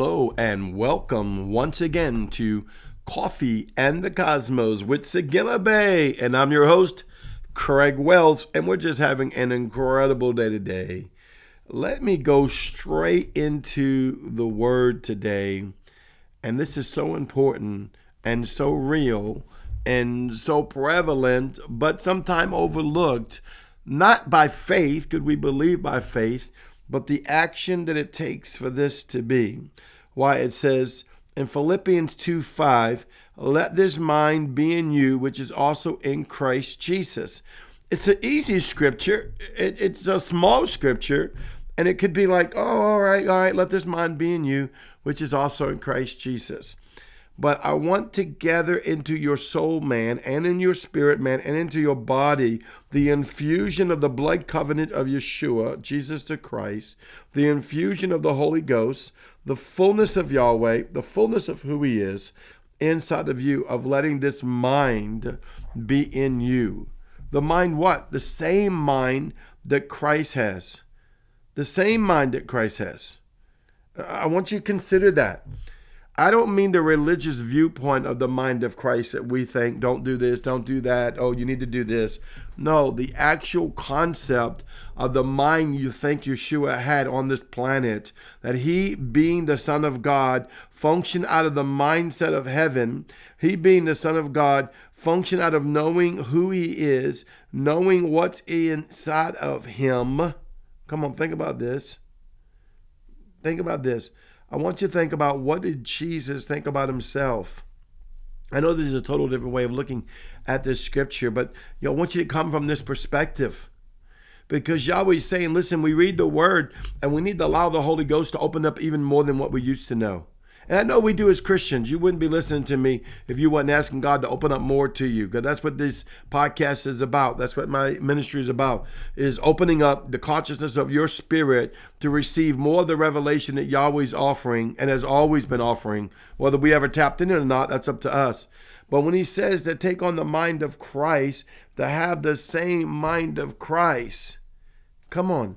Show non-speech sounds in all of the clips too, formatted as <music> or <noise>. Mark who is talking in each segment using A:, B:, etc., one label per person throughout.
A: Hello and welcome once again to Coffee and the Cosmos with Sagima Bay. And I'm your host, Craig Wells, and we're just having an incredible day today. Let me go straight into the word today. And this is so important and so real and so prevalent, but sometimes overlooked, not by faith, could we believe by faith, but the action that it takes for this to be. Why it says in Philippians 2 5, let this mind be in you, which is also in Christ Jesus. It's an easy scripture, it, it's a small scripture, and it could be like, oh, all right, all right, let this mind be in you, which is also in Christ Jesus but I want to gather into your soul, man, and in your spirit, man, and into your body the infusion of the blood covenant of Yeshua, Jesus the Christ, the infusion of the Holy Ghost, the fullness of Yahweh, the fullness of who He is inside of you, of letting this mind be in you. The mind, what? The same mind that Christ has. The same mind that Christ has. I want you to consider that. I don't mean the religious viewpoint of the mind of Christ that we think, don't do this, don't do that, oh, you need to do this. No, the actual concept of the mind you think Yeshua had on this planet, that he, being the Son of God, functioned out of the mindset of heaven. He, being the Son of God, functioned out of knowing who he is, knowing what's inside of him. Come on, think about this. Think about this I want you to think about what did Jesus think about himself? I know this is a total different way of looking at this scripture, but you know, I want you to come from this perspective. Because Yahweh's saying, listen, we read the word and we need to allow the Holy Ghost to open up even more than what we used to know. And I know we do as Christians. You wouldn't be listening to me if you wasn't asking God to open up more to you, because that's what this podcast is about. That's what my ministry is about, is opening up the consciousness of your spirit to receive more of the revelation that Yahweh's offering and has always been offering. Whether we ever tapped in it or not, that's up to us. But when he says to take on the mind of Christ, to have the same mind of Christ, come on.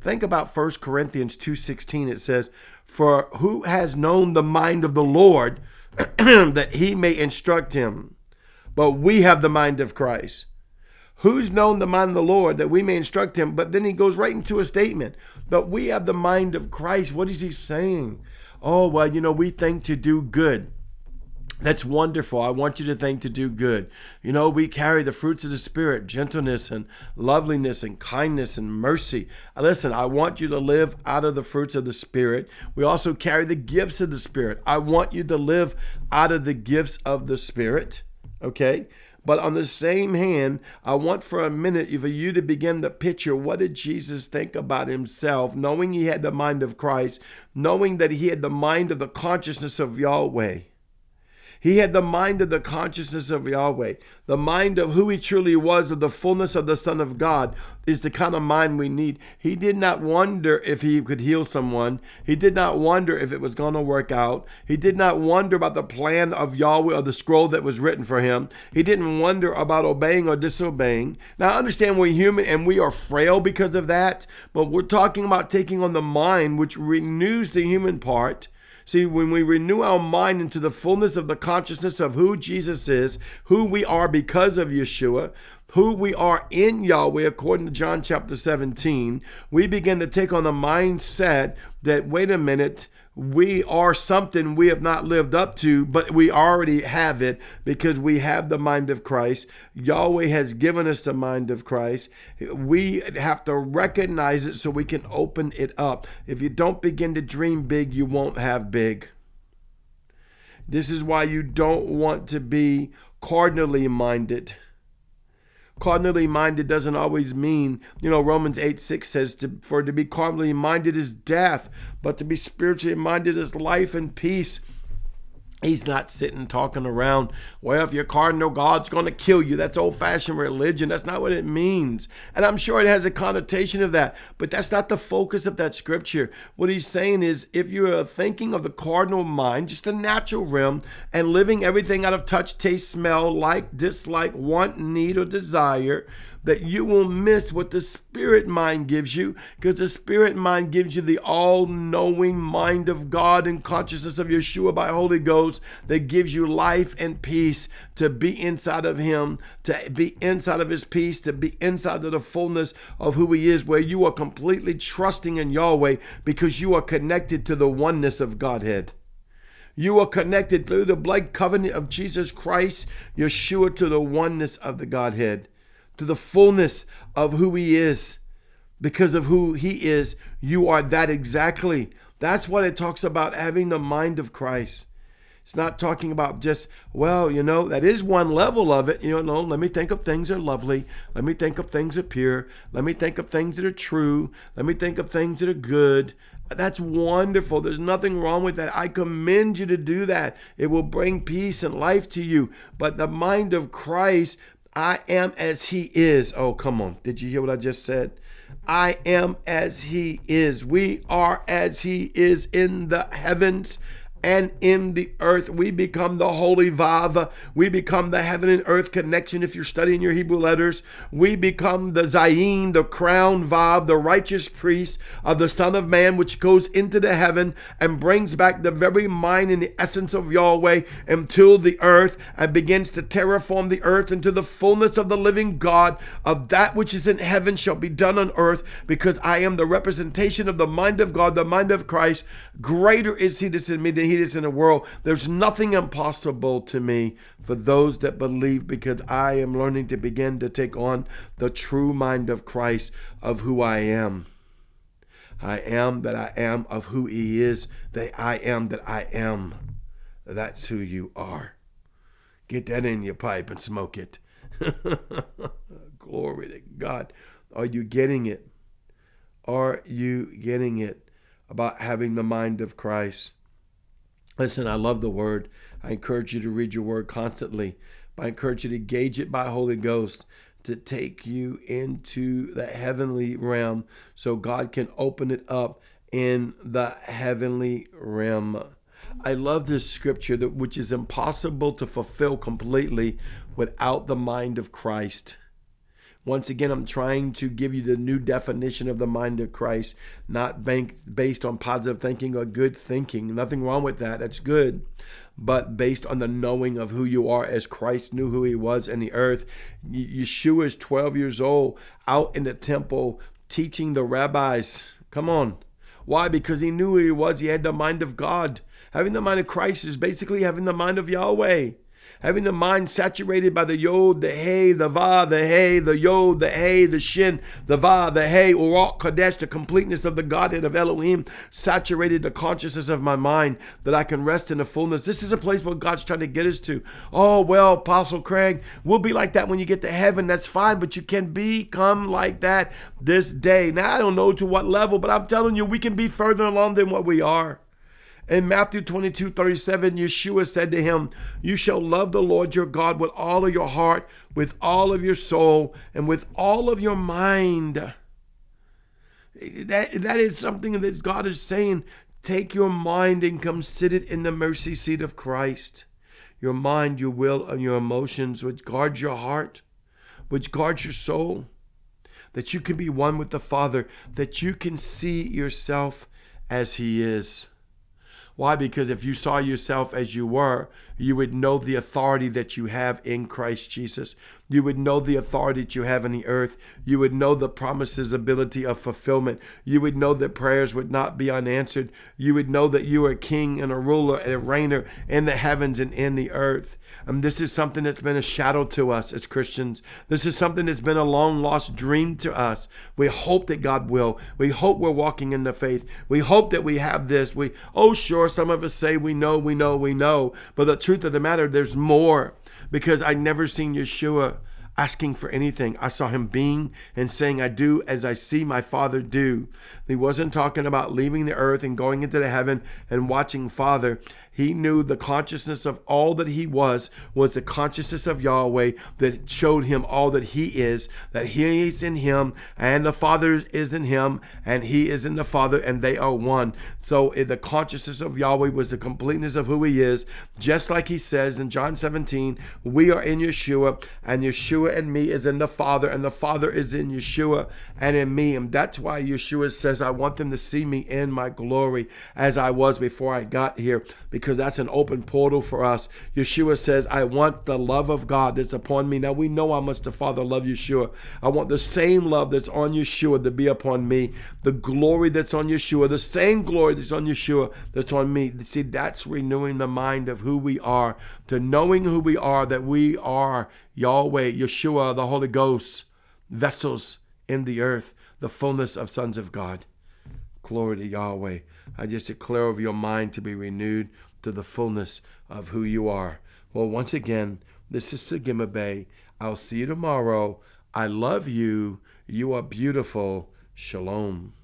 A: Think about 1 Corinthians 2:16 it says for who has known the mind of the Lord <clears throat> that he may instruct him? But we have the mind of Christ. Who's known the mind of the Lord that we may instruct him? But then he goes right into a statement. But we have the mind of Christ. What is he saying? Oh, well, you know, we think to do good. That's wonderful. I want you to think to do good. You know, we carry the fruits of the Spirit gentleness and loveliness and kindness and mercy. Uh, listen, I want you to live out of the fruits of the Spirit. We also carry the gifts of the Spirit. I want you to live out of the gifts of the Spirit. Okay? But on the same hand, I want for a minute for you to begin to picture what did Jesus think about himself, knowing he had the mind of Christ, knowing that he had the mind of the consciousness of Yahweh. He had the mind of the consciousness of Yahweh, the mind of who he truly was, of the fullness of the Son of God, is the kind of mind we need. He did not wonder if he could heal someone. He did not wonder if it was going to work out. He did not wonder about the plan of Yahweh or the scroll that was written for him. He didn't wonder about obeying or disobeying. Now, I understand we're human and we are frail because of that, but we're talking about taking on the mind which renews the human part See, when we renew our mind into the fullness of the consciousness of who Jesus is, who we are because of Yeshua, who we are in Yahweh, according to John chapter 17, we begin to take on the mindset that, wait a minute, we are something we have not lived up to, but we already have it because we have the mind of Christ. Yahweh has given us the mind of Christ. We have to recognize it so we can open it up. If you don't begin to dream big, you won't have big. This is why you don't want to be cardinally minded. Carnally minded doesn't always mean, you know, Romans 8 6 says, to, for to be carnally minded is death, but to be spiritually minded is life and peace. He's not sitting talking around, well, if you're cardinal, God's going to kill you. That's old fashioned religion. That's not what it means. And I'm sure it has a connotation of that, but that's not the focus of that scripture. What he's saying is if you're thinking of the cardinal mind, just the natural realm, and living everything out of touch, taste, smell, like, dislike, want, need, or desire, that you will miss what the spirit mind gives you because the spirit mind gives you the all knowing mind of God and consciousness of Yeshua by Holy Ghost that gives you life and peace to be inside of Him, to be inside of His peace, to be inside of the fullness of who He is, where you are completely trusting in Yahweh because you are connected to the oneness of Godhead. You are connected through the blood covenant of Jesus Christ, Yeshua, to the oneness of the Godhead, to the fullness of who He is. Because of who He is, you are that exactly. That's what it talks about having the mind of Christ. It's not talking about just, well, you know, that is one level of it. You know, let me think of things that are lovely. Let me think of things that are pure. Let me think of things that are true. Let me think of things that are good. That's wonderful. There's nothing wrong with that. I commend you to do that. It will bring peace and life to you. But the mind of Christ, I am as he is. Oh, come on. Did you hear what I just said? I am as he is. We are as he is in the heavens and in the earth. We become the holy Vav. We become the heaven and earth connection if you're studying your Hebrew letters. We become the Zayin, the crown Vav, the righteous priest of the Son of Man, which goes into the heaven and brings back the very mind and the essence of Yahweh until the earth and begins to terraform the earth into the fullness of the living God of that which is in heaven shall be done on earth because I am the representation of the mind of God, the mind of Christ. Greater is he that's in me than he in the world. There's nothing impossible to me for those that believe because I am learning to begin to take on the true mind of Christ of who I am. I am that I am of who He is, that I am that I am. That's who you are. Get that in your pipe and smoke it. <laughs> Glory to God. Are you getting it? Are you getting it about having the mind of Christ? Listen, I love the word. I encourage you to read your word constantly. I encourage you to gauge it by Holy Ghost to take you into the heavenly realm so God can open it up in the heavenly realm. I love this scripture that which is impossible to fulfill completely without the mind of Christ. Once again, I'm trying to give you the new definition of the mind of Christ, not bank, based on positive thinking or good thinking. Nothing wrong with that. That's good. But based on the knowing of who you are as Christ knew who he was in the earth. Yeshua is 12 years old out in the temple teaching the rabbis. Come on. Why? Because he knew who he was. He had the mind of God. Having the mind of Christ is basically having the mind of Yahweh having the mind saturated by the yod, the hey, the va, the hey, the yod, the hey, the shin, the va, the hey, urak kadesh, the completeness of the Godhead of Elohim, saturated the consciousness of my mind that I can rest in the fullness. This is a place where God's trying to get us to. Oh, well, Apostle Craig, we'll be like that when you get to heaven. That's fine, but you can become like that this day. Now, I don't know to what level, but I'm telling you, we can be further along than what we are. In Matthew 22 37, Yeshua said to him, You shall love the Lord your God with all of your heart, with all of your soul, and with all of your mind. That, that is something that God is saying. Take your mind and come sit it in the mercy seat of Christ. Your mind, your will, and your emotions, which guards your heart, which guards your soul, that you can be one with the Father, that you can see yourself as He is. Why? Because if you saw yourself as you were, you would know the authority that you have in Christ Jesus. You would know the authority that you have in the earth. You would know the promises ability of fulfillment. You would know that prayers would not be unanswered. You would know that you are a king and a ruler and a reigner in the heavens and in the earth. And this is something that's been a shadow to us as Christians. This is something that's been a long lost dream to us. We hope that God will. We hope we're walking in the faith. We hope that we have this. We oh sure, some of us say we know, we know, we know. But the truth of the matter, there's more because I never seen Yeshua asking for anything. I saw him being and saying, I do as I see my Father do. He wasn't talking about leaving the earth and going into the heaven and watching Father. He knew the consciousness of all that he was was the consciousness of Yahweh that showed him all that he is, that he is in him and the Father is in him and he is in the Father and they are one. So eh, the consciousness of Yahweh was the completeness of who he is, just like he says in John 17, we are in Yeshua and Yeshua Yeshua and me is in the Father, and the Father is in Yeshua and in me. And that's why Yeshua says, I want them to see me in my glory as I was before I got here, because that's an open portal for us. Yeshua says, I want the love of God that's upon me. Now we know how much the Father loved Yeshua. I want the same love that's on Yeshua to be upon me, the glory that's on Yeshua, the same glory that's on Yeshua that's on me. See, that's renewing the mind of who we are, to knowing who we are, that we are Yahweh, Yeshua, the Holy Ghost, vessels in the earth, the fullness of sons of God. Glory to Yahweh. I just declare over your mind to be renewed to the fullness of who you are. Well, once again, this is Sagima Bay. I'll see you tomorrow. I love you. You are beautiful. Shalom.